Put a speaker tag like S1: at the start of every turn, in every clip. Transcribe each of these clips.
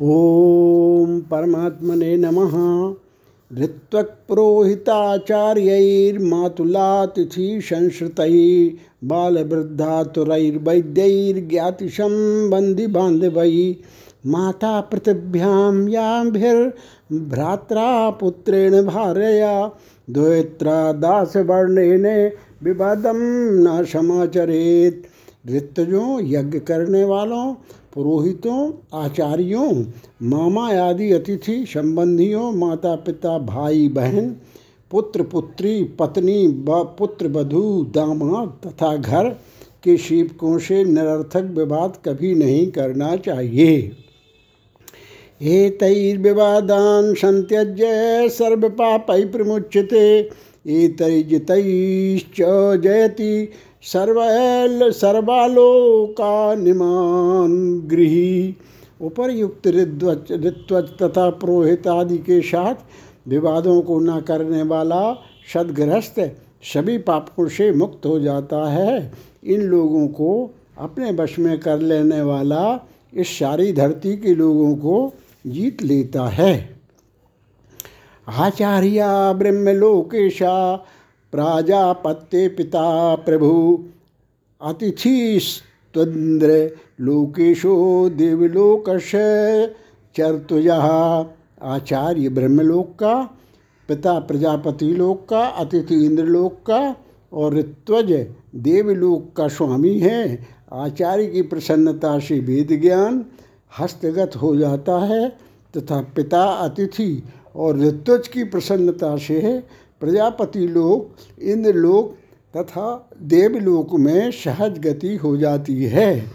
S1: ॐ परमात्मने नमः। ऋत्वक्पुरोहिताचार्यैर्मातुलातिथिसंश्रितैः बालवृद्धातुरैर्वैद्यैर्ज्ञातिसम्बन्धिबान्धवैः माता पृथिव्यां याभिर्भ्रात्रा पुत्रेण भार्यया द्वैत्रा दासवर्णेन विवादम न समाचरेत ऋतजों यज्ञ करने वालों पुरोहितों, आचार्यों, मामा आदि अतिथि, संबंधियों माता पिता भाई बहन पुत्र पुत्री पत्नी व पुत्र वधु दामाद तथा घर के शिवकों से निरर्थक विवाद कभी नहीं करना चाहिए। एतैर्विवादान् संत्यज्य सर्वपापै प्रमुच्यते। एतैर्जितैश्च जयति। सर्वैल सर्वालोकानिमान् गृही। उपरयुक्त ऋद्वच ऋत्वच तथा पुरोहित आदि के साथ विवादों को न करने वाला सदगृहस्थ सभी पापों से मुक्त हो जाता है। इन लोगों को अपने वश में कर लेने वाला इस सारी धरती के लोगों को जीत लेता है। आचार्या ब्रह्मलोकेशा प्राजापत्य पिता प्रभु। अतिथिस्त्वन्द्र लोकेशो देवलोकश चर्तुजा। आचार्य ब्रह्मलोक का, पिता प्रजापति लोक का, अतिथि इंद्रलोक का और ऋत्वज देवलोक का स्वामी है। आचार्य की प्रसन्नता से वेद ज्ञान हस्तगत हो जाता है तथा पिता अतिथि और ऋत्वज की प्रसन्नता से प्रजापति लोक इंद्रलोक तथा देवलोक में सहज गति हो जाती है।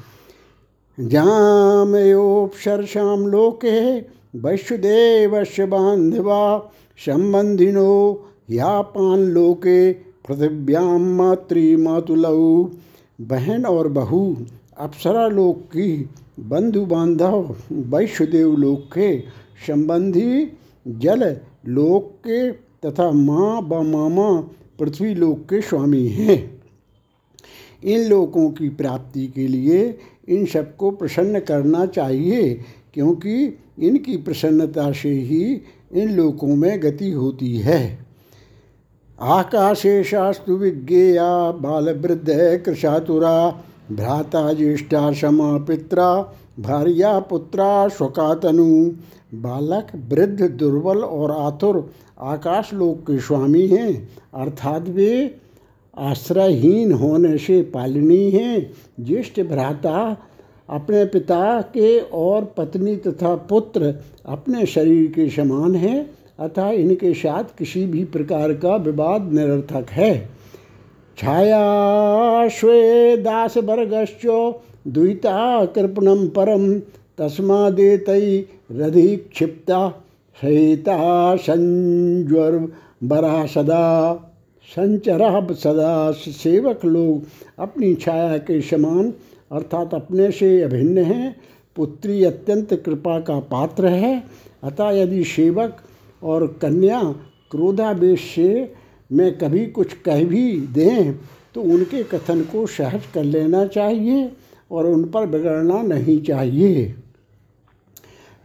S1: जामयोपसर्षाम लोके वैश्वदेवस्य बांधवा संबंधिनो, यापान लोके पृथिव्याम मातृमातुलऊ बहन और बहू, अप्सरा लोक की बंधु बांधव वैश्वदेव लोक के संबंधी जल लोक के तथा माँ व मामा पृथ्वी लोक के स्वामी हैं। इन लोगों की प्राप्ति के लिए इन सबको प्रसन्न करना चाहिए, क्योंकि इनकी प्रसन्नता से ही इन लोकों में गति होती है। आकाशे शास्तु विज्ञेया बाल वृद्ध कृषातुरा, भ्राता ज्येष्ठा क्षमा पित्रा भार्या पुत्रा शोकातनु। बालक वृद्ध, दुर्बल और आतुर आकाश लोक के स्वामी हैं। अर्थात वे आश्रयहीन होने से पालनीय हैं। ज्येष्ठ भ्राता अपने पिता के और पत्नी तथा पुत्र अपने शरीर के समान हैं, अतः इनके साथ किसी भी प्रकार का विवाद निरर्थक है। छाया स्वे दास वर्गश्च द्विता कृपणम परम तस्मादेत रधि क्षिप्ता सहिता संज्वर बरा सदा, संचरा सदा, सेवक लोग अपनी छाया के समान, अर्थात अपने से अभिन्न हैं। पुत्री अत्यंत कृपा का पात्र है। अतः यदि सेवक और कन्या क्रोधावेश से में कभी कुछ कह भी दें तो उनके कथन को सहज कर लेना चाहिए। और उन पर बिगड़ना नहीं चाहिए।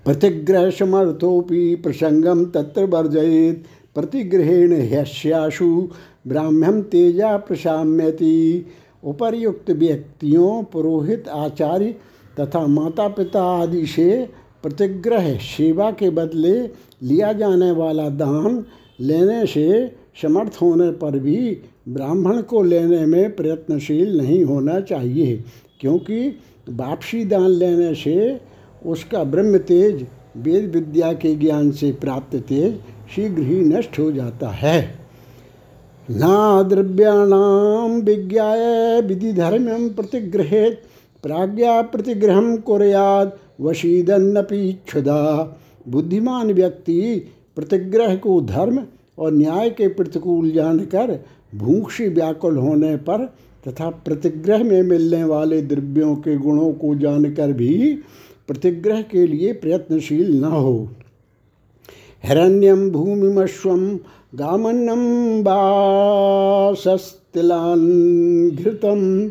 S1: प्रतिग्रह समर्थोपि प्रसंगम तत्र वर्जयेत। प्रतिग्रहेण ह्यस्याशु ब्राह्मण तेजा प्रशाम्यति। उपर्युक्त व्यक्तियों, पुरोहित, आचार्य तथा माता पिता आदि से प्रतिग्रह सेवा के बदले लिया जाने वाला दान लेने से समर्थ होने पर भी ब्राह्मण को लेने में प्रयत्नशील नहीं होना चाहिए, क्योंकि वापसी दान लेने से उसका ब्रह्म तेज, वेद विद्या के ज्ञान से प्राप्त तेज शीघ्र ही नष्ट हो जाता है। ना द्रव्याणाम विज्ञाय विधि धर्म प्रतिगृहेत, प्राज्ञा प्रतिग्रह कुरयाद वशीदन्नपि क्षुदा बुद्धिमान व्यक्ति प्रतिग्रह को धर्म और न्याय के प्रतिकूल जानकर भूख व्याकुल होने पर तथा प्रतिग्रह में मिलने वाले द्रव्यों के गुणों को जानकर भी प्रतिग्रह के लिए प्रयत्नशील न हो। हिरण्यम भूमिमश्वम गामन्नम बासस्तिलान घृतम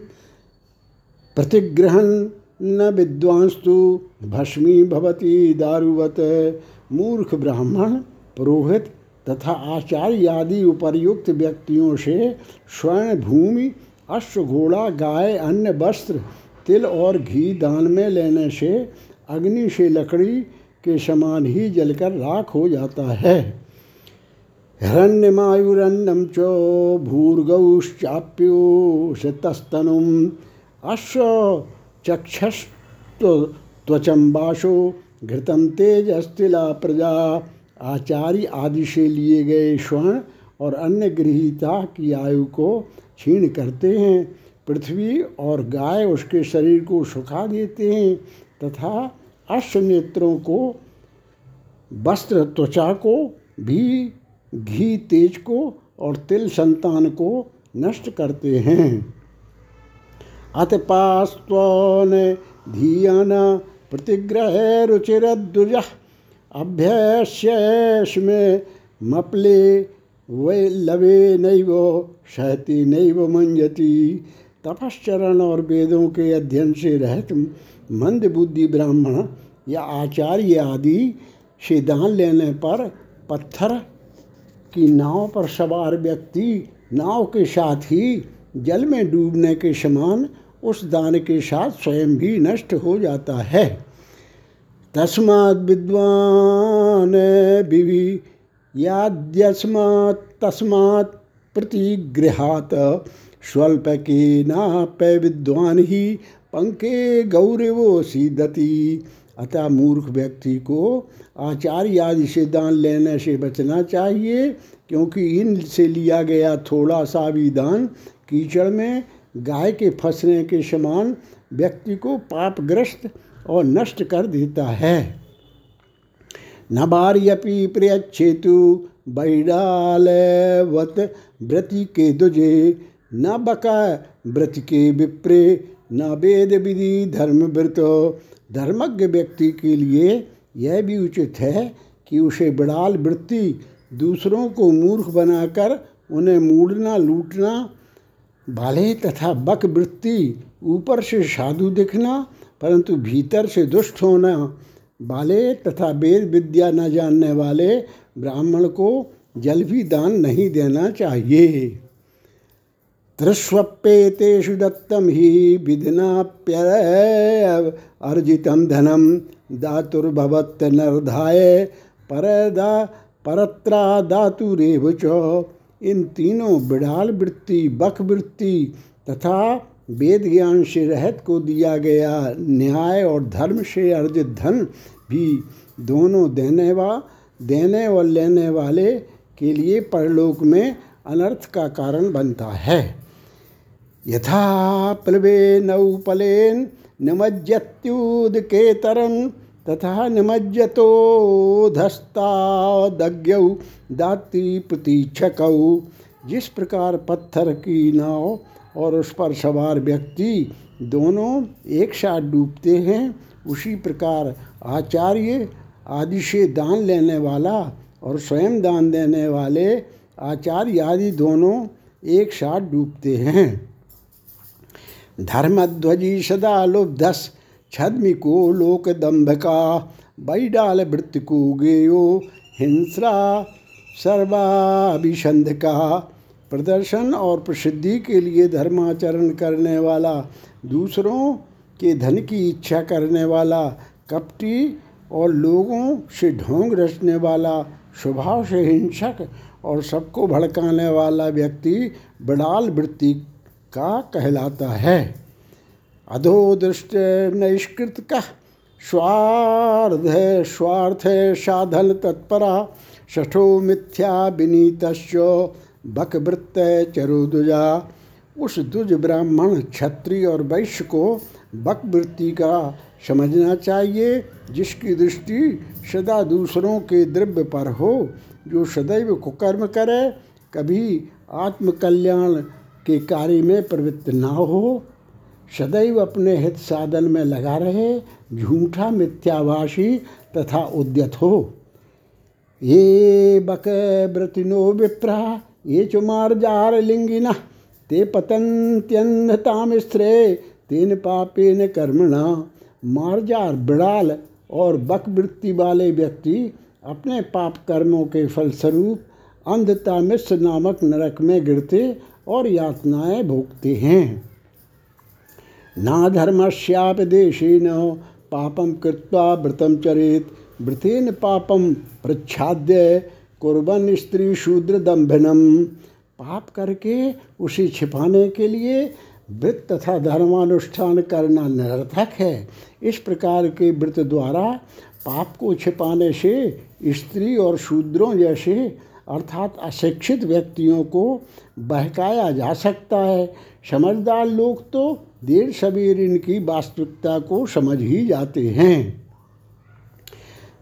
S1: प्रतिग्रहण न विद्वांस्तु, भस्मी भवती दारुवत, मूर्ख ब्राह्मण पुरोहित तथा आचार्य आदि उपर्युक्त व्यक्तियों से स्वर्ण भूमि, अश्व घोड़ा, गाय, अन्य वस्त्र, तिल और घी दान में लेने से अग्नि से लकड़ी के समान ही जलकर राख हो जाता है। हिरण्यमायुरन्नम चो भूर्गौश्चाप्यो शतस्तनुम अश्व चक्षस्तु त्वचम बाशो घृतम तेज अस्तिला प्रजा आचार्य आदि से लिए गए स्वर्ण और अन्य गृहिता की आयु को क्षीण करते हैं। पृथ्वी और गाय उसके शरीर को सुखा देते हैं तथा अश्व नेत्रों को, वस्त्र त्वचा को भी, घी तेज को और तिल संतान को नष्ट करते हैं। अतपास्वन धीयन प्रतिग्रह रुचिरद्दुज में मपले, वे लवे नैव सहती नैव मंजती तपश्चरण और वेदों के अध्ययन से रहत मंद बुद्धि ब्राह्मण या आचार्य आदि से दान लेने पर पत्थर की नाव पर सवार व्यक्ति नाव के साथ ही जल में डूबने के समान उस दान के साथ स्वयं भी नष्ट हो जाता है। तस्मात् विद्वान विवि याद्यस्मात् तस्मात् के नाप्य विद्वान ही पंके गौरवो सीदती। अतः मूर्ख व्यक्ति को आचार्य आदि से दान लेने से बचना चाहिए, क्योंकि इन से लिया गया थोड़ा सा भी दान कीचड़ में गाय के फंसने के समान व्यक्ति को पापग्रस्त और नष्ट कर देता है। न बार्यपि प्रियच्छेतु बैडालवत व्रति के दुजे न बका व्रत के विप्रे, न वेद विधि धर्म व्रत। धर्मज्ञ व्यक्ति के लिए यह भी उचित है कि उसे बड़ाल वृत्ति दूसरों को मूर्ख बनाकर उन्हें मूडना लूटना, बाले तथा बक वृत्ति ऊपर से साधु दिखना परंतु भीतर से दुष्ट होना वाले तथा वेद विद्या न जानने वाले ब्राह्मण को जल भी दान नहीं देना चाहिए। त्रिस्वप्येतेषु दत्तम ही विधिनाप्य अर्जितम धनम दातुर्भवत नरधाय परदा परत्रा दातुरेव च। इन तीनों बिड़ाल वृत्ति बख वृत्ति तथा वेद ज्ञान से रहत को दिया गया न्याय और धर्म से अर्जित धन भी दोनों देने वा देने और लेने वाले के लिए परलोक में अनर्थ का कारण बनता है। यथा प्लवे नौपलेन निमज्जत्युदकेतरं तथा निमज्जतो धस्तादज्ञौ दाती प्रतीक्षकौ जिस प्रकार पत्थर की नाव और उस पर सवार व्यक्ति दोनों एक साथ डूबते हैं। उसी प्रकार आचार्य आदि से दान लेने वाला और स्वयं दान देने वाले आचार्य आदि दोनों एक साथ डूबते हैं। धर्मध्वजी सदा लुब्धस छद्मिको लोक दम्भका बैडाल वृत्ति को गेयो, हिंसरा सर्वाभिषंध का प्रदर्शन और प्रसिद्धि के लिए धर्माचरण करने वाला, दूसरों के धन की इच्छा करने वाला, कपटी और लोगों से ढोंग रचने वाला स्वभाव से हिंसक और सबको भड़काने वाला व्यक्ति बड़ाल वृत्ति का कहलाता है। अधो दृष्ट नैष्कृत का, स्वार्थ स्वार्थ साधन तत्परा, षठो मिथ्या विनीत बकवृत्त चरुदुजा। उस दुज ब्राह्मण क्षत्रिय और वैश्य को बकवृत्ति का समझना चाहिए, जिसकी दृष्टि सदा दूसरों के द्रव्य पर हो, जो सदैव कुकर्म करे, कभी आत्मकल्याण के कार्य में प्रवृत्त ना हो। सदैव अपने हित साधन में लगा रहे, झूठा मिथ्याभाषी तथा उद्यत हो। ये बक व्रतिनो विप्रा। ये चुमार जार लिंगिना, ते पतंत्यन्धताम स्त्रे तेन पापेन कर्मणा। मार्जार बिड़ाल और बकवृत्ति वाले व्यक्ति अपने पाप कर्मों के फलस्वरूप अंधता मिश्र नामक नरक में गिरते और यातनाएँ भोगते हैं। ना धर्मस्यापदेशेन पापम कृत्वा व्रतम चरेत, व्रतेन पापम प्रच्छाद्य कुर्बन स्त्री शूद्र दम्भनम पाप करके उसे छिपाने के लिए व्रत तथा धर्मानुष्ठान करना निरर्थक है। इस प्रकार के व्रत द्वारा पाप को छिपाने से स्त्री और शूद्रों जैसे अर्थात अशिक्षित व्यक्तियों को बहकाया जा सकता है। समझदार लोग तो देर सवेर इनकी वास्तविकता को समझ ही जाते हैं।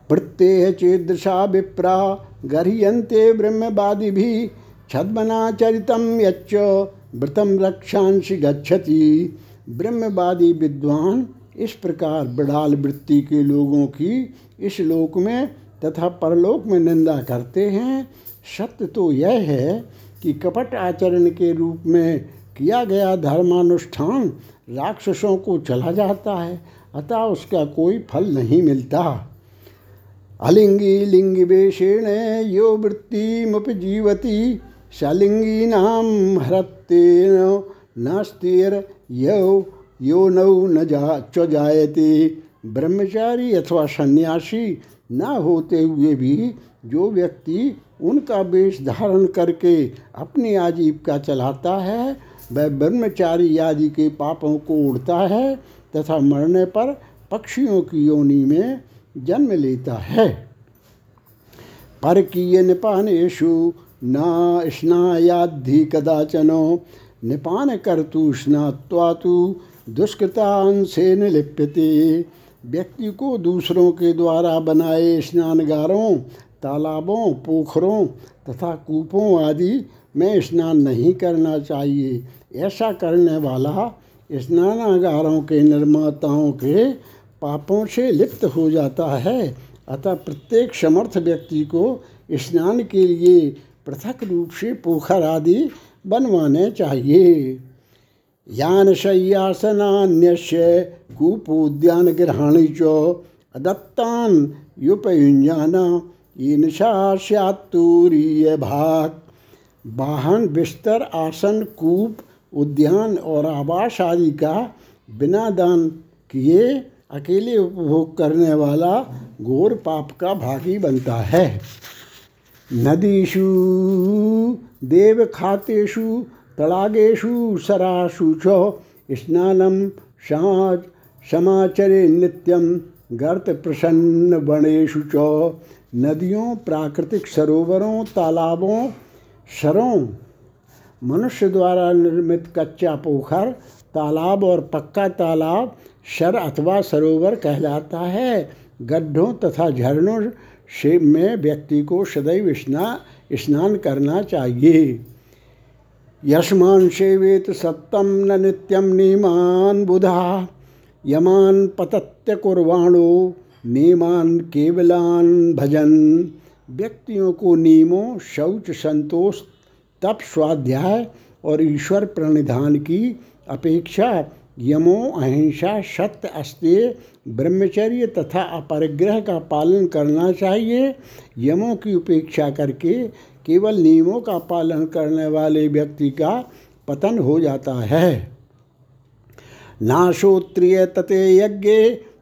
S1: प्रत्यय चेदृशा विप्रा गर्यंते ब्रह्मवादि भी छद्मनाचरितम यच्च व्रतम रक्षांश गच्छति। ब्रह्मवादी विद्वान इस प्रकार बड़ाल वृत्ति के लोगों की इस लोक में तथा परलोक में निंदा करते हैं। सत्य तो यह है कि कपट आचरण के रूप में किया गया धर्मानुष्ठान राक्षसों को चला जाता है, अतः उसका कोई फल नहीं मिलता। अलिंगी लिंग वेशेण यो वृत्तिमुपजीवती सलिंगीनाम हरतेन नास्तिर यो यो नौ न जा च जायते। ब्रह्मचारी अथवा सन्यासी न होते हुए भी जो व्यक्ति उनका वेश धारण करके अपनी आजीविका चलाता है, वह ब्रह्मचारी आदि के पापों को उड़ता है तथा मरने पर पक्षियों की योनि में जन्म लेता है। पर किए निपानेशु न स्नायाधि कदाचनो निपान कर्तु स्नात्वा तो दुष्कृतांशे लिप्यते व्यक्ति को दूसरों के द्वारा बनाए स्नानगारों, तालाबों, पोखरों तथा कूपों आदि में स्नान नहीं करना चाहिए। ऐसा करने वाला स्नानागारों के निर्माताओं के पापों से लिप्त हो जाता है। अतः प्रत्येक समर्थ व्यक्ति को स्नान के लिए पृथक रूप से पोखर आदि बनवाने चाहिए। यान शय्यासनान्यस्य कूपोद्यान ग्रहणी च अदत्तान युपयुंजान ईनशा स्यात्तूरीय भाग वाहन बिस्तर, आसन, कूप, उद्यान और आवास आदि का बिना दान किए अकेले उपभोग करने वाला घोर पाप का भागी बनता है। नदीषु, देवखातेषु तड़ागेशु सरासु च स्नानं साच समाचरे नित्यम गर्त प्रसन्न वनेषु च। नदियों, प्राकृतिक सरोवरों, तालाबों शरों मनुष्य द्वारा निर्मित कच्चा पोखर, तालाब और पक्का तालाब शर अथवा सरोवर कहलाता है। गड्ढों तथा झरनों से में व्यक्ति को सदैव स्ना, स्नान करना चाहिए। यशमान सेवेत सप्तम न नित्यम नियमान बुधा। यमान पतत्य कुर्वाणो नियमान केवलान भजन। व्यक्तियों को नियमों शौच, संतोष, तप, स्वाध्याय और ईश्वर प्रणिधान की अपेक्षा यमो अहिंसा सत्य अस्त्य ब्रह्मचर्य तथा अपरिग्रह का पालन करना चाहिए। यमों की उपेक्षा करके केवल नियमों का पालन करने वाले व्यक्ति का पतन हो जाता है। नाशोत्रिय तते यज्ञ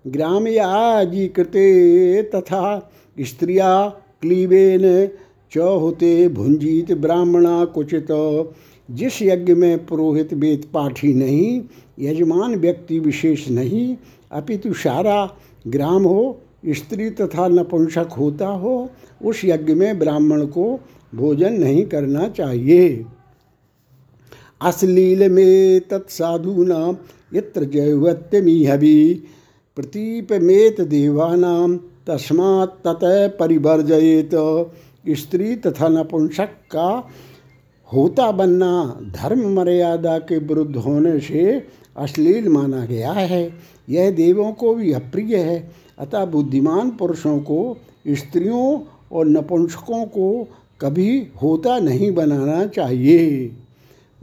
S1: ग्राम्याजीकृते तथा स्त्रिया क्लीबेन चौहते भुंजित ब्राह्मणा कुचित जिस यज्ञ में पुरोहित वेद पाठी नहीं, यजमान व्यक्ति विशेष नहीं, अपितु सारा ग्राम हो, स्त्री तथा नपुंसक होता हो, उस यज्ञ में ब्राह्मण को भोजन नहीं करना चाहिए। अश्लील में तत्साधूना यत्र जैवत्यमीहवि प्रतीपमेत देवानाम, तस्मात् ततः परिवर्जयेत। स्त्री तथा नपुंसक का होता बनना धर्म मर्यादा के विरुद्ध होने से अश्लील माना गया है। यह देवों को भी अप्रिय है। अतः बुद्धिमान पुरुषों को, स्त्रियों और नपुंसकों को कभी होता नहीं बनाना चाहिए।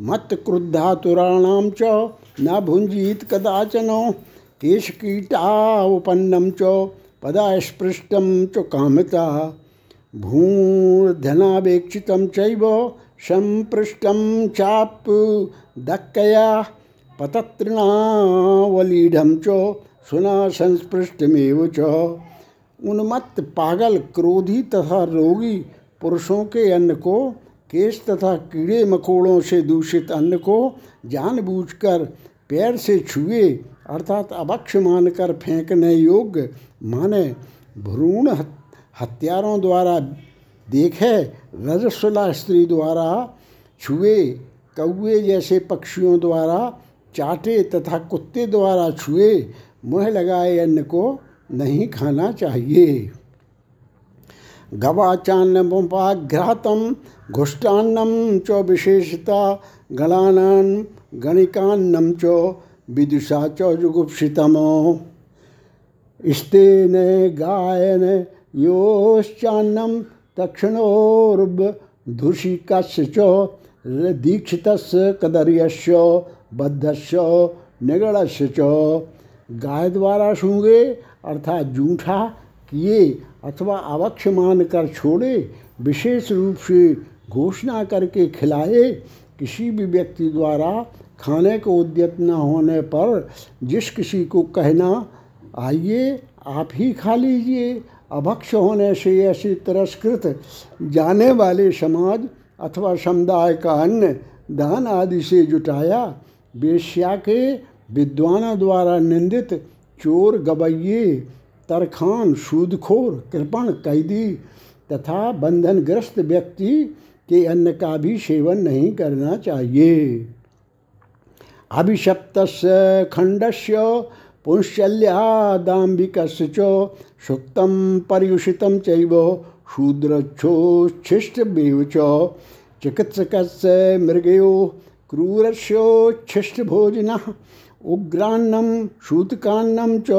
S1: मत क्रुद्धातुराणाम च न भुंजीत कदाचनो केशकीटावपन्नं च पदास्पृष्टं च कामता। भूर्धनावेक्षितं चैव सम्पृष्टं चाप् दक्कया पततृणावलीढं च सुना संस्पृष्टमेव च। उन्मत्त पागल क्रोधी तथा रोगी पुरुषों के अन्न को, केश तथा कीड़े मकोड़ों से दूषित अन्न को जानबूझकर पैर से छुए, अर्थात अभक्ष मानकर फेंकने योग्य माने भ्रूण हत्यारों द्वारा देखे, रजस्वला स्त्री द्वारा छुए, कौए जैसे पक्षियों द्वारा, चाटे तथा कुत्ते द्वारा छुए, मुँह लगाए अन्न को नहीं खाना चाहिए। गवाचान्नमुपाघ्रातं घुष्टान्नं च विशेषता गणानां गणिकान्नं च विदुषा च जुगुप्सितमो। स्तेन गायन योश्चान्नं तक्षणोर्बधुषिकस्य च दीक्षितस्य कदर्यस्य बद्धस्य निगड़स्य च गाय द्वारा सूँगे अर्थात जूठा किए अथवा अवक्ष मान कर छोड़े, विशेष रूप से घोषणा करके खिलाए, किसी भी व्यक्ति द्वारा खाने को उद्यत न होने पर जिस किसी को कहना, आइए आप ही खा लीजिए। अभक्ष होने से ऐसे तिरस्कृत। जाने वाले समाज अथवा समुदाय का अन्न, दान आदि से जुटाया। बेश्या के विद्वानों द्वारा निंदित चोर गवैये, तरखान, सूदखोर, कृपण कैदी तथा बंधनग्रस्त व्यक्ति के अन्न का भी सेवन नहीं करना चाहिए। अभिशप्त खंडस्य पुंशल्यादाम्बिक च सुक्तं पर्युषितं चैव शूद्रच्छोच्छिष्टमेव च चिकित्सकस्य मृगयो क्रूरस्योच्छिष्टभोजिनः उग्रान्नं सूतकान्नं च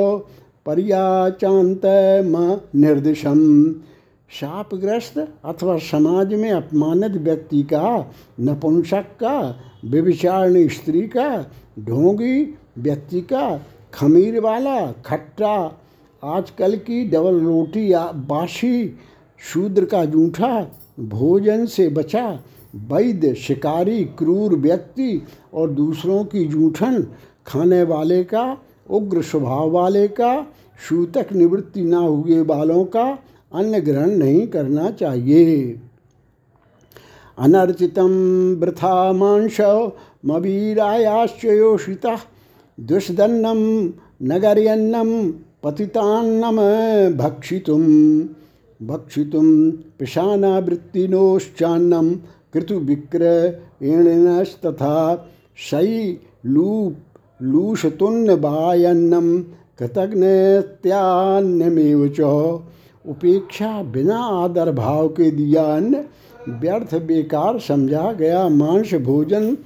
S1: निर्दिशम शापग्रस्त अथवा समाज में अपमानित व्यक्ति का, नपुंसक का व्यभिचारणी स्त्री का, ढोंगी व्यक्ति का खमीर वाला खट्टा, आजकल की डबल रोटी या बासी, शूद्र का जूठा, भोजन से बचा वैद्य शिकारी, क्रूर व्यक्ति और दूसरों की जूठन, खाने वाले का, उग्र स्वभाव वाले का सूतक निवृत्ति न हुए बालों का अन्न ग्रहण नहीं करना चाहिए। अनर्चितम वृथा मांस मवीरायाश्चयोषिता दुष्दन्नम नगर्यन्नम पतितान्नम भक्षितुम भक्षितुम पिशानावृत्तिनोश्चान्नम कृतुविक्रयणस्तथा शयी लूप लूषतुन्नबायन्नम कृतज्ञत्यान्यमेव च। उपेक्षा बिना आदर भाव के दिया अन्न व्यर्थ बेकार समझा गया मांस भोजन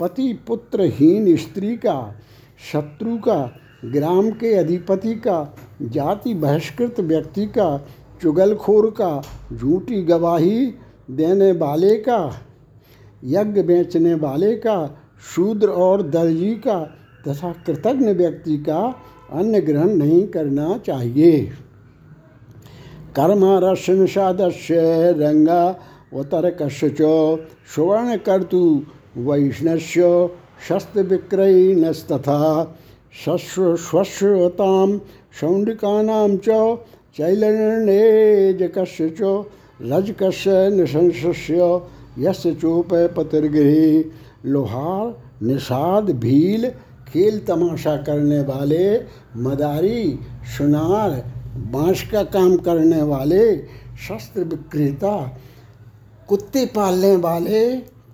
S1: पति पुत्रहीन स्त्री का शत्रु का, ग्राम के अधिपति का, जाति बहिष्कृत व्यक्ति का, चुगलखोर का, झूठी गवाही देने वाले का, यज्ञ बेचने वाले का, शूद्र और दर्जी का, तथा कृतज्ञ व्यक्ति का अन्न ग्रहण नहीं करना चाहिए। कर्म रसनसादस्य रंगा सुवर्ण कर्तु वैष्णस्य शस्त्र विक्रयणस्तथा शस्व स्वस्वतां शौंडिकानां च चैलनेजकस्य च रजकस्य निशंसस्य यस्य चोप पतिर्गृहे लोहार, निषाद, भील, खेल तमाशा करने वाले, मदारी, सुनार, बाँस का काम करने वाले शस्त्र विक्रेता कुत्ते पालने वाले,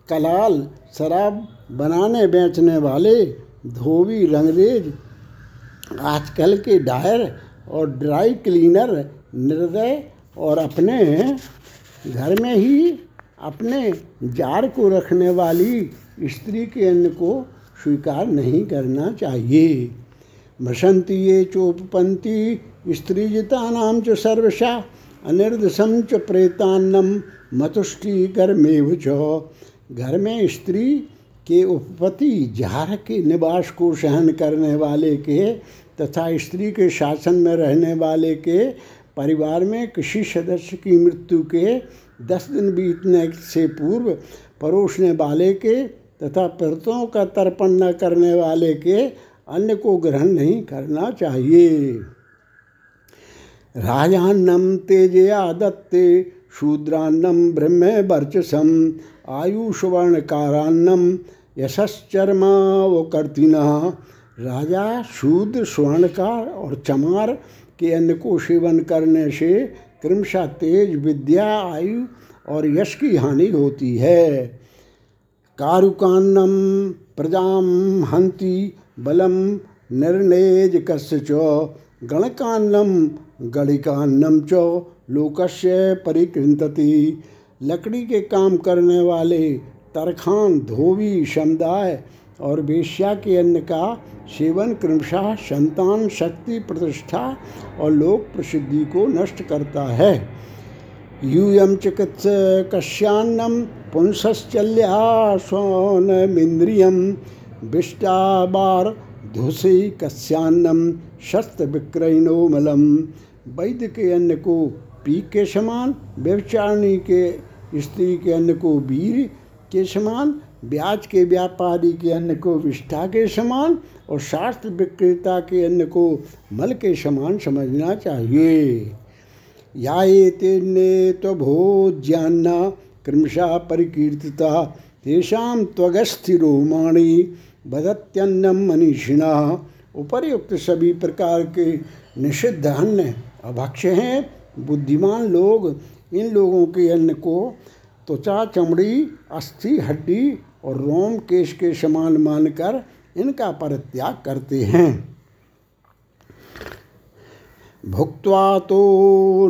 S1: कलाल, शराब बनाने बेचने वाले, धोबी रंगरेज आजकल के डायर और ड्राई क्लीनर निर्दय और अपने घर में ही अपने जार को रखने वाली स्त्री के अन्न को स्वीकार नहीं करना चाहिए। भसंती ये चोपपंती स्त्रीजितानाम च सर्वशा अनिर्दशम च प्रेतान्नम मतुष्टि कर्मेव घर में स्त्री के उपपति जार के निवास को सहन करने वाले के, तथा स्त्री के शासन में रहने वाले के, परिवार में किसी सदस्य की मृत्यु के, दस दिन बीतने से पूर्व परोसने वाले के, तथा प्रतों का तर्पण न करने वाले के अन्न को ग्रहण नहीं करना चाहिए। राजान्नम तेजया दत्ते, शूद्रान्नम ब्रह्म वर्चसम, आयुष्वर्णकारान्नम यशश्चर्मा वो कर्तिना राजा शूद्र स्वर्णकार और चमार के अन्न को सेवन करने से क्रमशः तेज विद्या आयु और यश की हानि होती है। कारुकान्नम प्रजाम हंति बलम निर्णेज कस्य च गणकान्नम गणिकान्नम च, लोकस्य परिकृंतति लकड़ी के काम करने वाले तरखान धोबी समुदाय और वेश्या के अन्न का सेवन क्रमशः संतान शक्ति प्रतिष्ठा और लोक प्रसिद्धि को नष्ट करता है। यूयम चिकित्स कश्यान्नम पुंसश्चल्या स्वनमिंद्रियम विष्टाबार धुसी कस्यान्नम शस्त्र विक्रयणोमलम वैद्य के अन्न को पी के समान व्यवचारणी के स्त्री के अन्न को वीर के समान, ब्याज के व्यापारी के अन्न को विष्ठा के समान और शास्त्र विक्रेता के अन्न को मल के समान समझना चाहिए। या तेने तो भोज्यान्ना क्रमशः परिकीर्तिता, तेषां त्वगस्थिरोमाणी बदत्यन्नम मनीषिणा। उपर्युक्त सभी प्रकार के निषिद्ध अन्न अभक्ष्य हैं। बुद्धिमान लोग इन लोगों के अन्न को त्वचा, चमड़ी, अस्थि, हड्डी और रोम केश के समान मानकर इनका परित्याग करते हैं। भुक्त्वा तो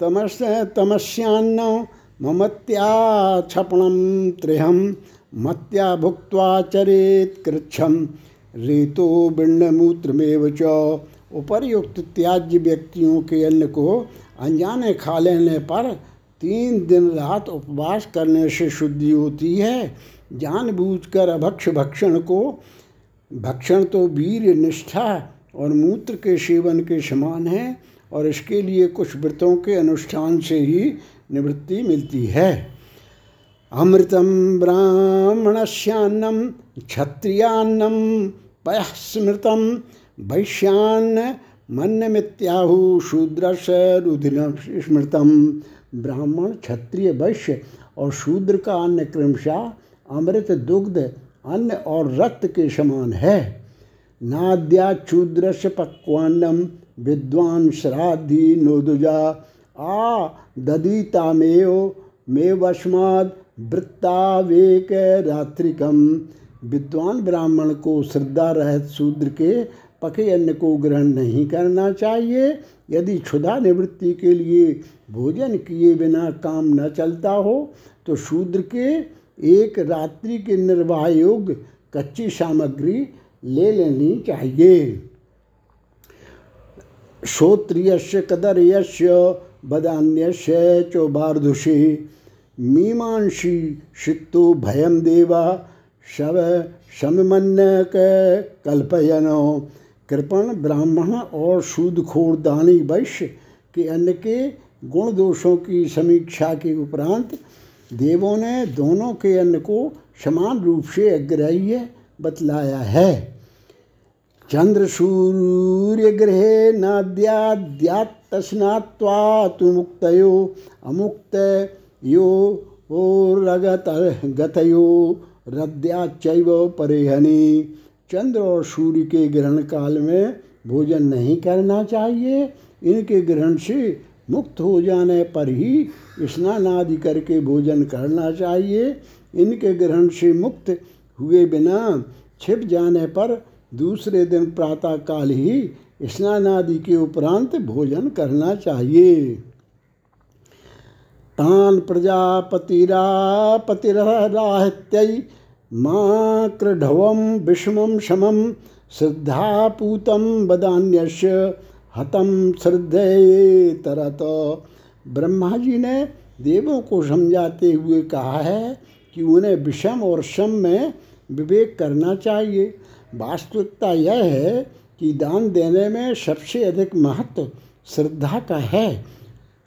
S1: तमस, तमस्यान्न, ममत्या क्षपणम त्रिहम मत्या भुक्त्वा चरेत कृच्छम रेतो बिण्डमूत्रमेव च उपर्युक्त त्याज्य व्यक्तियों के अन्न को अनजाने खा लेने पर तीन दिन रात उपवास करने से शुद्धि होती है। जानबूझकर अभक्ष भक्षण को, भक्षण तो वीर निष्ठा और मूत्र के सेवन के समान है और इसके लिए कुछ व्रतों के अनुष्ठान से ही निवृत्ति मिलती है। अमृतम ब्राह्मणस्यान्नम क्षत्रियान्नम पयस्मृतम वैश्यान्न मन्यमित्याहु शूद्रश रुधिर स्मृतम। ब्राह्मण, क्षत्रिय, वैश्य और शूद्र का अन्न क्रमशः अमृत, दुग्ध, अन्न और रक्त के समान है। नाद्या क्षूद्रश पक्वान्नम विद्वान श्राद्धि नोदुजा। आ ददीतामेव मे वस्माद वृत्तावेक रात्रिकम। विद्वान ब्राह्मण को श्रद्धा रहित शूद्र के पके अन्न को ग्रहण नहीं करना चाहिए। यदि क्षुधा निवृत्ति के लिए भोजन किए बिना काम न चलता हो तो शूद्र के एक रात्रि के निर्वाह योग्य कच्ची सामग्री ले लेनी चाहिए। श्रोत्रियस्य कदर्यस्य बदान्यस्य चौबार्धुषे मीमांसी शित्तो भयम देवा, शव सममन्न कल्पयनो। कृपण ब्राह्मण और सूदखोर दानी वैश्य के अन्न के गुण दोषों की समीक्षा के उपरांत देवों ने दोनों के अन्न को समान रूप से अग्रह्य बतलाया है। चंद्र सूर्य ग्रहे नाद्याद्यात्तस्नात्वा तु मुक्तयो, अमुक्त यो रगत गतयो रद्याचैव परेहनी। चंद्र और सूर्य के ग्रहण काल में भोजन नहीं करना चाहिए। इनके ग्रहण से मुक्त हो जाने पर ही स्नान आदि करके भोजन करना चाहिए। इनके ग्रहण से मुक्त हुए बिना छिप जाने पर दूसरे दिन प्रातः काल ही स्नान आदि के उपरांत भोजन करना चाहिए। तान प्रजापतिरापतिराहित्य माँ कृढवम विषमम शमम श्रद्धापूतम बदान्यस्य हतम श्रद्धे तरह तो ब्रह्मा जी ने देवों को समझाते हुए कहा है कि उन्हें विषम और सम में विवेक करना चाहिए। वास्तविकता यह है कि दान देने में सबसे अधिक महत्व श्रद्धा का है।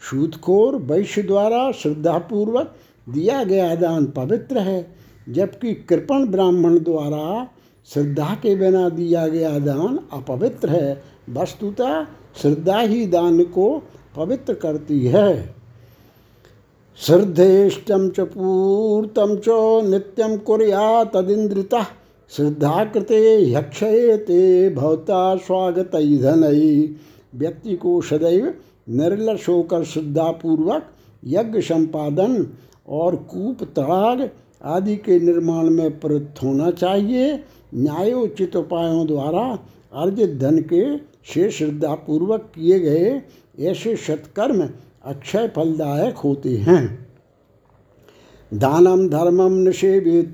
S1: सूदखोर वैश्य द्वारा श्रद्धापूर्वक दिया गया दान पवित्र है, जबकि कृपण ब्राह्मण द्वारा श्रद्धा के बिना दिया गया दान अपवित्र है। वस्तुतः श्रद्धा ही दान को पवित्र करती है। श्रद्धेष्टम च पूर्तम च नित्यम कुरिया तदिंद्रिता श्रद्धा कृते यक्षयते भवता स्वागत व्यक्ति को सदैव निर्लस होकर श्रद्धापूर्वक यज्ञ संपादन और कूप तड़ाग आदि के निर्माण में प्रवृत्त होना चाहिए। न्यायोचित उपायों द्वारा अर्जित धन के से श्रद्धापूर्वक किए गए ऐसे सत्कर्म अक्षय फलदायक होते हैं। दानम धर्मम निषेवित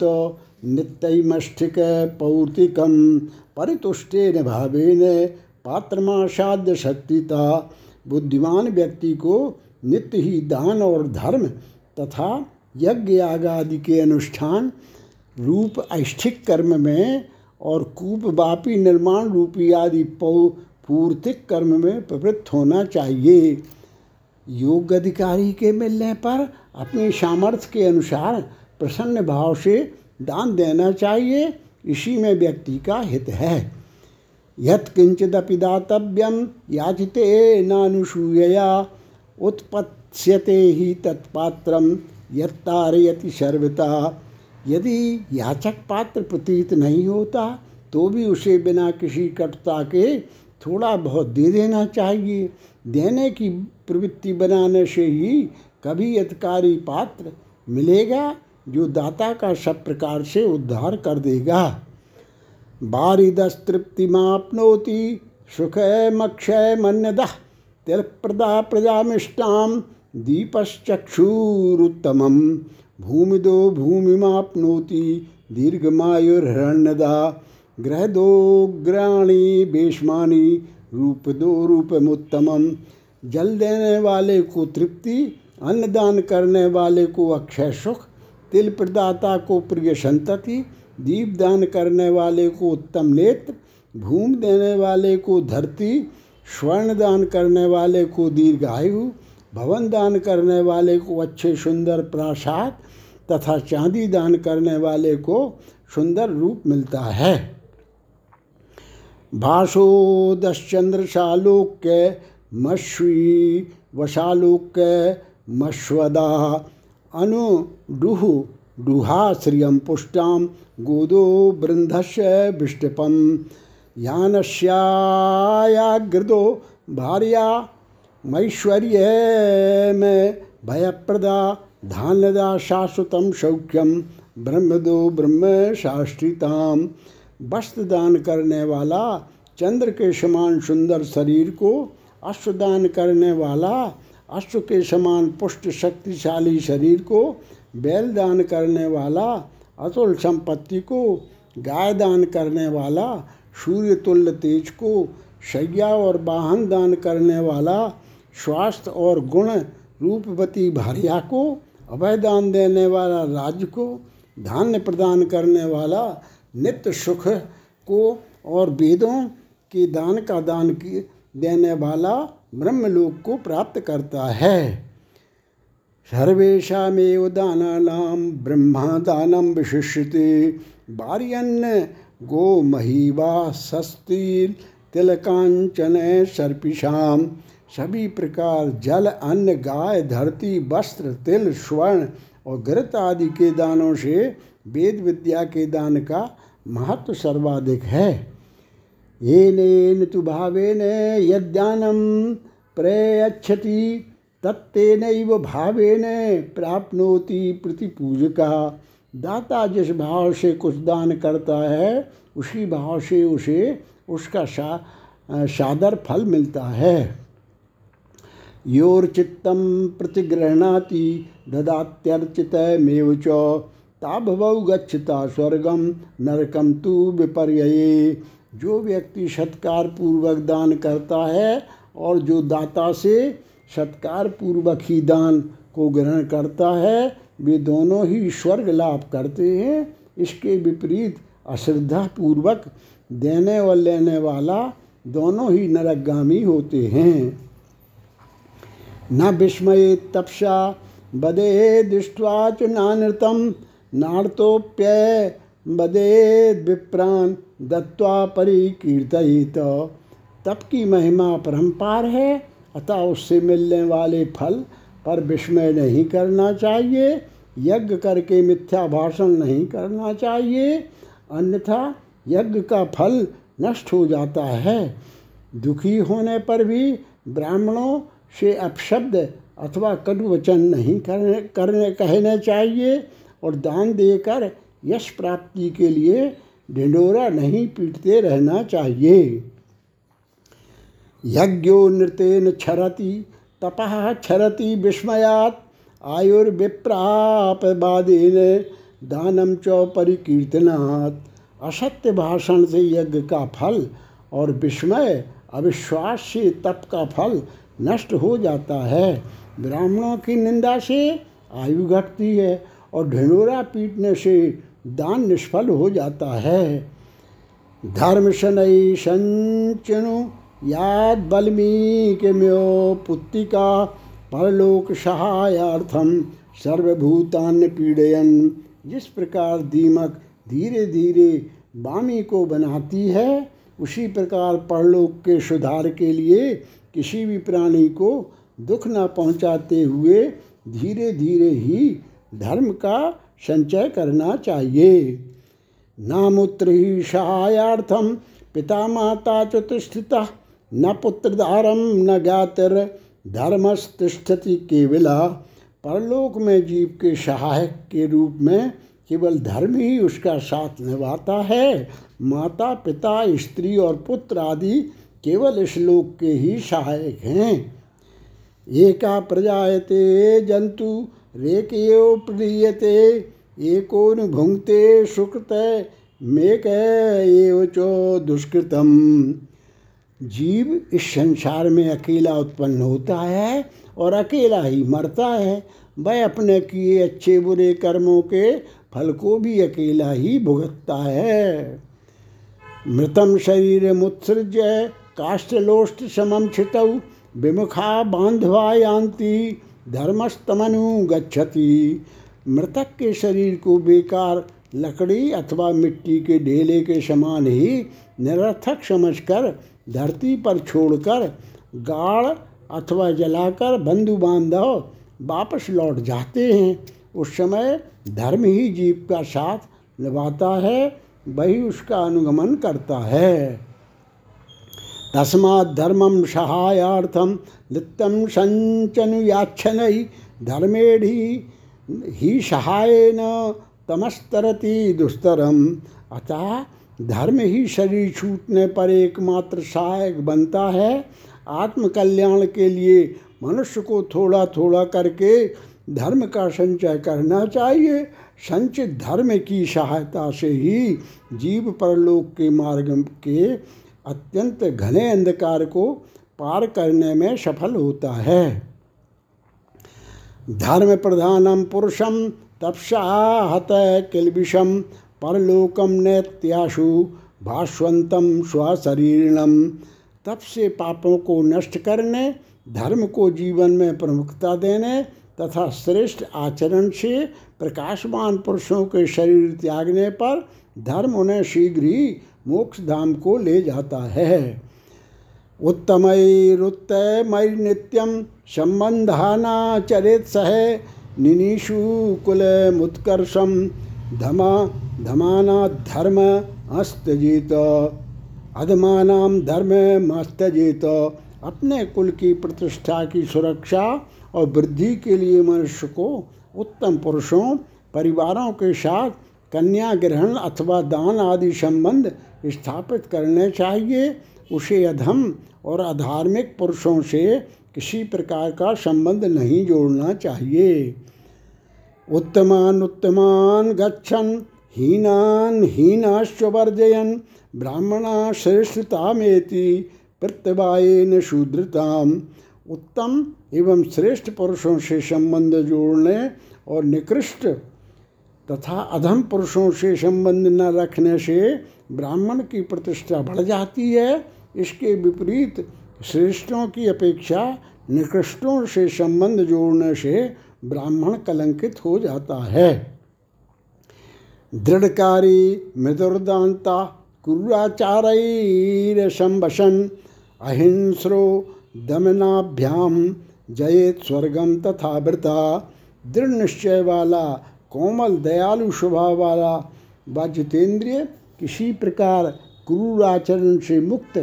S1: नित्यमष्टिक पौर्तिकम परितुष्टेन भावेन पात्रमासाध्य शक्तिता। बुद्धिमान व्यक्ति को नित्य ही दान और धर्म तथा यज्ञ याग आदि के अनुष्ठान, रूप ऐष्ठिक कर्म में और कूप बापी निर्माण रूपी आदि पूर्तिक कर्म में प्रवृत्त होना चाहिए। योग अधिकारी के मिलने पर अपने सामर्थ्य के अनुसार प्रसन्न भाव से दान देना चाहिए। इसी में व्यक्ति का हित है। यत् किंचिदपि दातव्यम याचिते नानुसूयया, उत्पत्स्यते ही तत्पात्र यत्तारयति सर्वता यदि याचक पात्र प्रतीत नहीं होता तो भी उसे बिना किसी कटुता के थोड़ा बहुत दे देना चाहिए। देने की प्रवृत्ति बनाने से ही कभी यथकारी पात्र मिलेगा जो दाता का सब प्रकार से उद्धार कर देगा। बारिदस तृप्तिमापनोति सुख मक्षय मन्यद तिल प्रदा प्रजामिष्टाम दीपश्चक्षुरुत्तमम भूमिदो भूमिमापनोति दीर्घमायुर्हण्यदा ग्रह दो ग्राणी, बेशमानी, रूप दो रूपमुत्तमम जल देने वाले को तृप्ति अन्न दान करने वाले को अक्षय सुख, तिल प्रदाता को प्रिय संतति, दीप दान करने वाले को उत्तम नेत्र, भूमि देने वाले को धरती, स्वर्ण दान करने वाले को दीर्घायु, भवन दान करने वाले को अच्छे सुंदर प्रासाद तथा चांदी दान करने वाले को सुंदर रूप मिलता है। भाषो दश्चंद्र शालोक्य मश्वी वशालोक्य मश्वदा अनु डुहु डुहाश्रियम पुष्टाम गोदो बृंधस्य विष्टपम यानस्यायाग्रदो भार्या मैश्वर्य में भयप्रदा धान्यदा शाश्वतम सौख्यम ब्रह्मदो ब्रह्म शास्त्रिताम वस्त्र दान करने वाला, चंद्र के समान सुंदर शरीर को अश्व दान करने वाला, अश्व के समान पुष्ट शक्तिशाली शरीर को बैल दान करने वाला, अतुल संपत्ति को गाय दान करने वाला, सूर्य तुल्य तेज को शैया और वाहन दान करने वाला, स्वास्थ्य और गुण रूपवती भार्या को अभय दान देने वाला राज्य को धान्य प्रदान करने वाला नित्य सुख को और वेदों के दान का दान की देने वाला ब्रह्मलोक को प्राप्त करता है। सर्वेशामेव दानम विशिष्यते, बार्यन्न गो महीवा सस्तिर तिलकांचन सर्पिशाम सभी प्रकार जल, अन्न, गाय, धरती, वस्त्र, तिल, स्वर्ण और घृत आदि के दानों से वेद विद्या के दान का महत्व सर्वाधिक है। ये तु भावेन यद्यानम प्रयच्छति तत्तेन भावेन प्राप्नोति प्रतिपूजका। दाता जिस भाव से कुछ दान करता है, उसी भाव से उसे, उसका शा, सादर फल मिलता है। योर्चित्तं प्रतिगृह्णाति ददात्यर्चितमेव च ताभवौ गच्छता स्वर्गम नरकम तु विपर्य जो व्यक्ति सत्कार पूर्वक दान करता है और जो दाता से सत्कार पूर्वक ही दान को ग्रहण करता है, वे दोनों ही स्वर्ग लाभ करते हैं। इसके विपरीत अश्रद्धा पूर्वक देने व लेने वाला दोनों ही नरकगामी होते हैं। न विस्मये तपसा बदे दृष्ट्वा च नानृतम। नार्तोप्यय बदे विप्राण दत्वा परिकीर्तित तप की महिमा परम्पार है, अतः उससे मिलने वाले फल पर विस्मय नहीं करना चाहिए, यज्ञ करके मिथ्या भाषण नहीं करना चाहिए, अन्यथा यज्ञ का फल नष्ट हो जाता है। दुखी होने पर भी ब्राह्मणों से अपशब्द अथवा कटु वचन नहीं करने करने, कहने चाहिए। और दान देकर यश प्राप्ति के लिए ढिंडोरा नहीं पीटते रहना चाहिए। यज्ञो नृतेन क्षरति, तपः क्षरति विस्मयात् आयुर्विप्रापवादेन दानम च परिकीर्तनात्। असत्य भाषण से यज्ञ का फल और विस्मय, अविश्वास से तप का फल नष्ट हो जाता है। ब्राह्मणों की निंदा से आयु घटती है और ढिंडोरा पीटने से दान निष्फल हो जाता है। धर्म शनई संचनु याद बल्मीकिम्यो पुत्तिका, परलोक सहायार्थम सर्वभूतान पीड़यन। जिस प्रकार दीमक धीरे धीरे बामी को बनाती है, उसी प्रकार परलोक के सुधार के लिए किसी भी प्राणी को दुख न पहुंचाते हुए धीरे धीरे ही धर्म का संचय करना चाहिए। नामुत्र सहायार्थम पिता माता चतुष्ठिता न पुत्रधारम न ज्ञातिर धर्मस्तिष्ठति केवला। परलोक में जीव के सहायक के रूप में केवल धर्म ही उसका साथ निभाता है। माता, पिता, स्त्री और पुत्र आदि केवल इस लोक के ही सहायक हैं। एका प्रजायते जंतु रेकयो प्रियते एकोन भुंगते सुकृत मेक एव चो दुष्कृतम। जीव इस संसार में अकेला उत्पन्न होता है और अकेला ही मरता है। वह अपने किए अच्छे बुरे कर्मों के फल को भी अकेला ही भुगतता है। मृतम शरीर मुत्सृज्य काष्ठलोष्ट समम छित, विमुखा बांधवा यान्ति। धर्मस्तमनु गच्छति। मृतक के शरीर को बेकार लकड़ी अथवा मिट्टी के ढेले के समान ही निरर्थक समझकर, धरती पर छोड़कर गाड़ अथवा जलाकर बंधु बांधव वापस लौट जाते हैं। उस समय धर्म ही जीव का साथ निभाता है, वही उसका अनुगमन करता है। तस्मात् सहायार्थम नित्यम संचनुयाच्छन धर्मेढ़ी ही सहायन तमस्तरति दुस्तरम। अतः धर्म ही शरीर छूटने पर एकमात्र सहायक बनता है। आत्मकल्याण के लिए मनुष्य को थोड़ा थोड़ा करके धर्म का संचय करना चाहिए। संचित धर्म की सहायता से ही जीव परलोक के मार्ग के अत्यंत घने अंधकार को पार करने में सफल होता है। धर्म प्रधानम पुरुषम तपसा हत किलबिषम परलोकम नैत्याशु भास्वंतम स्वशरीरणम। तप से पापों को नष्ट करने, धर्म को जीवन में प्रमुखता देने तथा श्रेष्ठ आचरण से प्रकाशमान पुरुषों के शरीर त्यागने पर धर्म उन्हें शीघ्र ही मोक्ष धाम को ले जाता है। उत्तमैरुत्तमय नित्यम संबंधाना चरित सह निनीषु कुल मुत्कर्षम धमा धमाना धर्म अस्तजित अधमानाम धर्म मस्तजित अपने कुल की प्रतिष्ठा की सुरक्षा और वृद्धि के लिए मनुष्य को उत्तम पुरुषों, परिवारों के साथ कन्या ग्रहण अथवा दान आदि संबंध स्थापित करने चाहिए। उसे अधम और अधार्मिक पुरुषों से किसी प्रकार का संबंध नहीं जोड़ना चाहिए। उत्तमान उत्तमान गच्छन, हीनान हीनाश्च वर्जयन, ब्राह्मणा श्रेष्ठतामेति प्रत्यवायेन शूद्रताम। उत्तम एवं श्रेष्ठ पुरुषों से संबंध जोड़ने और निकृष्ट तथा अधम पुरुषों से संबंध न रखने से ब्राह्मण की प्रतिष्ठा बढ़ जाती है। इसके विपरीत श्रेष्ठों की अपेक्षा निकृष्टों से संबंध जोड़ने से ब्राह्मण कलंकित हो जाता है। दृढ़कारी मृदुर्दांता कुराचारैरशंबशन अहिंस्रो दमनाभ्याम जयेत स्वर्गम तथा वृता दृढ़ निश्चय वाला कोमल दयालु स्वभाव वाला व जितेंद्रिय किसी प्रकार क्रूर आचरण से मुक्त,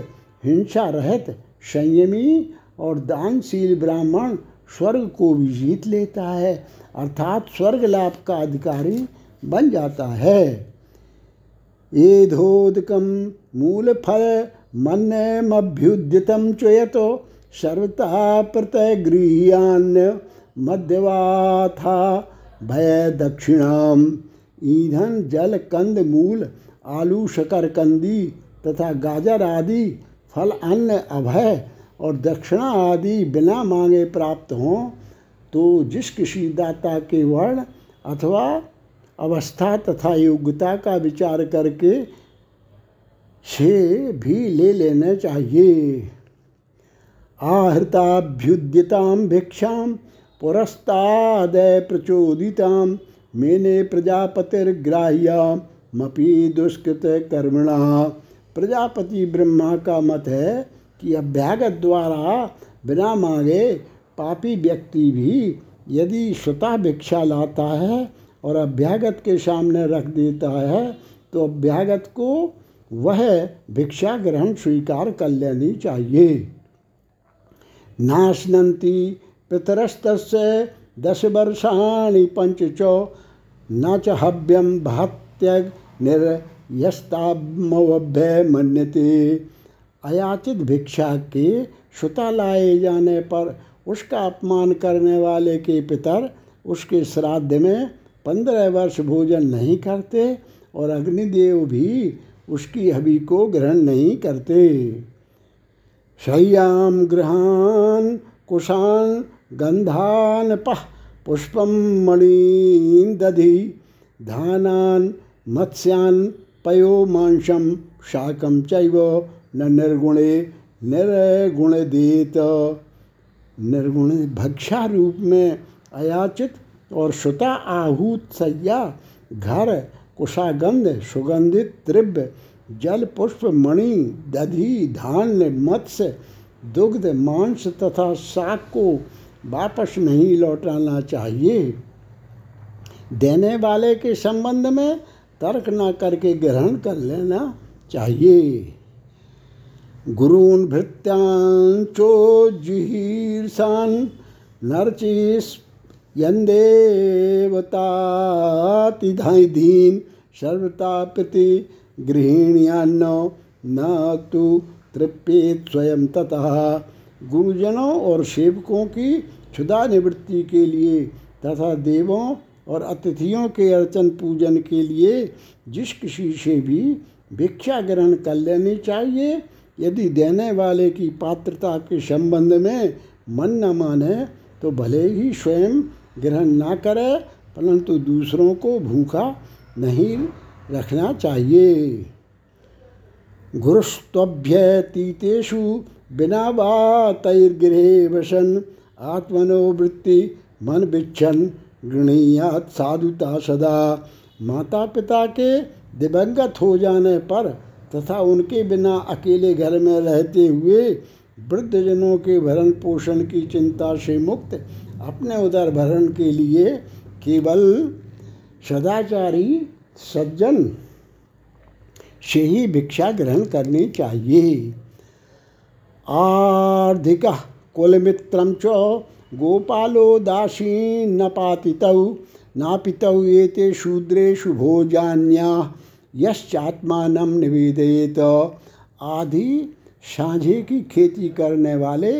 S1: हिंसा रहित, संयमी और दानशील ब्राह्मण स्वर्ग को भी जीत लेता है, अर्थात स्वर्ग लाभ का अधिकारी बन जाता है। फल मन्यमभ्युद्यतम चयतो सर्वता प्रतय गृह्यान्य मध्यवाथा भय दक्षिणाम। ईंधन, जल, कंद, मूल, आलू, शकर, कंदी तथा गाजर आदि, फल, अन्न, अभय और दक्षिणा आदि बिना मांगे प्राप्त हों तो जिस किसी दाता के वर्ण अथवा अवस्था तथा योग्यता का विचार करके से भी ले लेना चाहिए। आहृताभ्युद्यताम भिक्षाम पुरस्तादय प्रचोदिताम। मेने प्रजापतिर्ग्राह्यामपि दुष्कृत कर्मणा प्रजापति ब्रह्मा का मत है कि अभ्यागत द्वारा बिना मांगे पापी व्यक्ति भी यदि स्वतः भिक्षा लाता है और अभ्यागत के सामने रख देता है तो अभ्यागत को वह भिक्षा ग्रहण स्वीकार कर लेनी चाहिए। नाशनंती पितरस्त दश वर्षाणी चौ न च भात्यग निर्यस्ताभ्य मन्यते अयाचित भिक्षा के सुता लाए जाने पर उसका अपमान करने वाले के पितर उसके श्राद्ध में पंद्रह वर्ष भोजन नहीं करते और अग्निदेव भी उसकी हवि को ग्रहण नहीं करते। शय्याम गृहान कुशान गंधान पह पुष्पम मणि दधि धानान, मत्स्यान पयो मांसम शाकम चैव न निर्गुणे निर्गुण देत निर्गुण भक्षा रूप में अयाचित और श्रुता आहूत सैया, घर, कुशागंध, सुगंधित त्रिव्य जल पुष्प, मणि, दधि, धान्य, मत्स्य, दुग्ध, मांस तथा शाक को वापस नहीं लौटाना चाहिए। देने वाले के संबंध में तर्क न करके ग्रहण कर लेना चाहिए। गुरून भृत्यांचो जिहीर्षान यन्देवतातिधीन सर्वता प्रति गृहिण्यान्न न तो तृप्येत स्वयं ततः। गुरुजनों और सेवकों की क्षुदा निवृत्ति के लिए तथा देवों और अतिथियों के अर्चन पूजन के लिए जिस किसी से भी भिक्षा ग्रहण कर लेनी चाहिए, यदि देने वाले की पात्रता के संबंध में मन न माने तो भले ही स्वयं ग्रहण ना करे, परंतु दूसरों को भूखा नहीं रखना चाहिए। गुरुस्तभ्यतीतेषु बिना तैर्गृहे वसन आत्मनोवृत्ति मन बिच्छन गृणीयात साधुता सदा। माता पिता के दिवंगत हो जाने पर तथा उनके बिना अकेले घर में रहते हुए वृद्धजनों के भरण पोषण की चिंता से मुक्त अपने उदर भरण के लिए केवल सदाचारी सज्जन से ही भिक्षा ग्रहण करनी चाहिए। आर्धिक कुलमित्रम च गोपालो दासी न पातितौ नापितौ एते शूद्रेषु भोजान्या, यश्चात्मान निवेदित आदि साझे की खेती करने वाले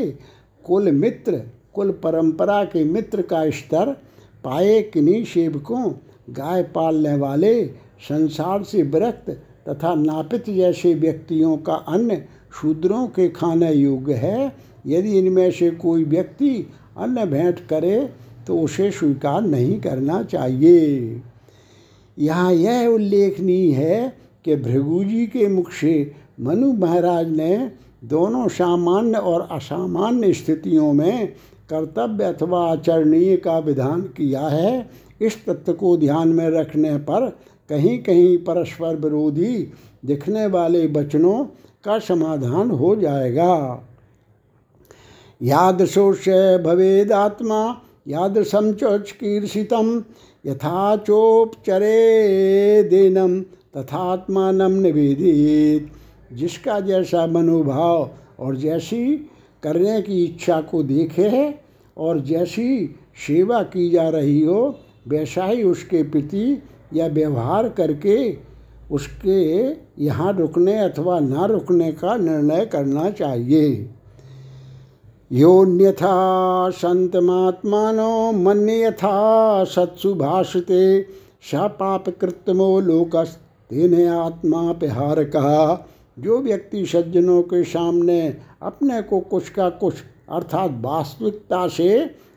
S1: कुल मित्र कुल परंपरा के मित्र का स्तर, पाए किन्हीं सेवकों, गाय पालने वाले, संसार से विरक्त तथा नापित जैसे व्यक्तियों का अन्य शूद्रों के खाने योग्य है। यदि इनमें से कोई व्यक्ति अन्न भेंट करे तो उसे स्वीकार नहीं करना चाहिए। यहाँ यह उल्लेखनीय है कि भृगु जी के मुख से मनु महाराज ने दोनों सामान्य और असामान्य स्थितियों में कर्तव्य अथवा आचरणीय का विधान किया है। इस तत्व को ध्यान में रखने पर कहीं कहीं परस्पर विरोधी दिखने वाले वचनों का समाधान हो जाएगा। यादृशोश भवेदात्मा यादृशम चीर्षितम यथाचोपचरे देनम, तथात्मान निवेदित। जिसका जैसा मनोभाव और जैसी करने की इच्छा को देखे है और जैसी सेवा की जा रही हो, वैसा ही उसके प्रति या व्यवहार करके उसके यहाँ रुकने अथवा ना रुकने का निर्णय करना चाहिए। योन्यथा संतमात्मानो मन यथा सत्सु भाषते स पाप कृतमो लोकस तेने आत्मा पिहार कहा जो व्यक्ति सज्जनों के सामने अपने को कुछ का कुछ, अर्थात वास्तविकता से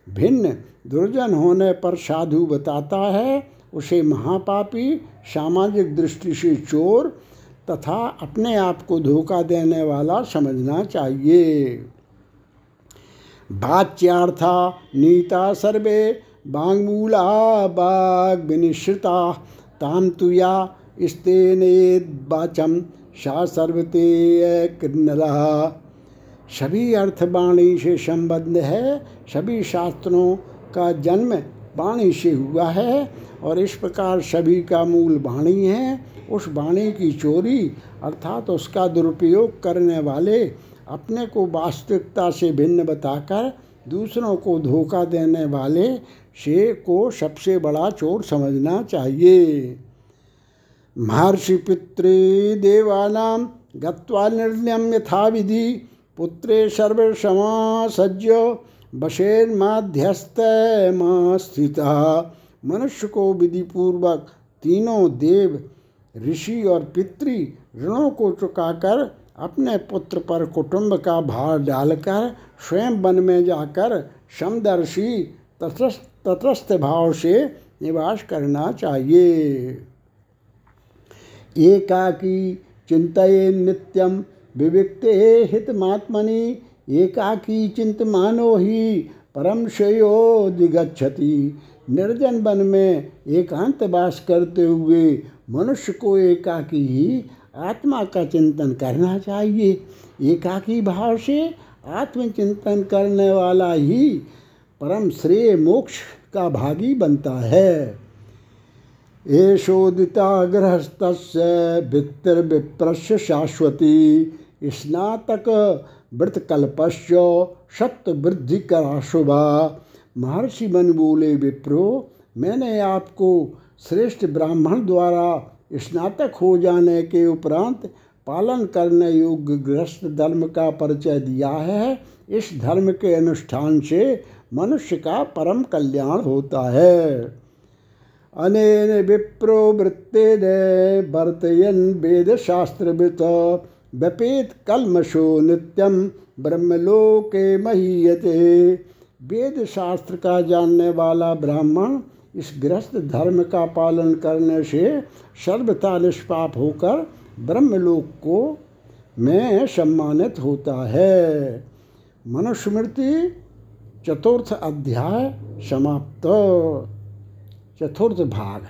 S1: भिन्न, दुर्जन होने पर साधु बताता है उसे महापापी, सामाजिक दृष्टि से चोर तथा अपने आप को धोखा देने वाला समझना चाहिए। वाच्यार्था नीता सर्वे बांगमूला बाग विनिश्रिता ताम तुया स्तेनेद सा सर्वते किन्नरा सभी अर्थवाणी से संबद्ध है, सभी शास्त्रों का जन्म वाणी से हुआ है और इस प्रकार सभी का मूल वाणी है। उस वाणी की चोरी अर्थात उसका दुरुपयोग करने वाले अपने को वास्तविकता से भिन्न बताकर दूसरों को धोखा देने वाले से को सबसे बड़ा चोर समझना चाहिए। महर्षि पितृ देवानाम गत्वा निर्णय यथा विधि। पुत्रे सर्वसमासज्य बशेर्माध्यस्थ स्थिता मनुष्य को विधिपूर्वक तीनों देव, ऋषि और पितृ ऋणों को चुकाकर अपने पुत्र पर कुटुंब का भार डालकर स्वयं वन में जाकर समदर्शी तटस्थ भाव से निवास करना चाहिए। एकाकी चिंतये नित्यम विविक्ते हितमात्मनि एकाकी चिंतमानो ही परम श्रेयो दिगच्छति। निर्जन वन में एकांत वास करते हुए मनुष्य को एकाकी ही आत्मा का चिंतन करना चाहिए। एकाकी भाव से आत्मचिंतन करने वाला ही परम श्रेय मोक्ष का भागी बनता है। एषोदिता गृहस्थ वित्तर्विप्रस्य शाश्वती। स्नातक व्रतकल्पश्च सत्य करा शुभा महर्षि मन बोले, विप्रो, मैंने आपको श्रेष्ठ ब्राह्मण द्वारा स्नातक हो जाने के उपरांत पालन करने योग्य गृहस्थ धर्म का परिचय दिया है। इस धर्म के अनुष्ठान से मनुष्य का परम कल्याण होता है। अनेन विप्रो वृत्ते वर्तयन वेद शास्त्रवित व्यपेत कलमशो नित्यम ब्रह्मलोके महीयते। वेद शास्त्र का जानने वाला ब्राह्मण इस गृहस्थ धर्म का पालन करने से सर्वथा निष्पाप होकर ब्रह्मलोक को में सम्मानित होता है। मनुस्मृति, चतुर्थ अध्याय समाप्त। चतुर्थ भाग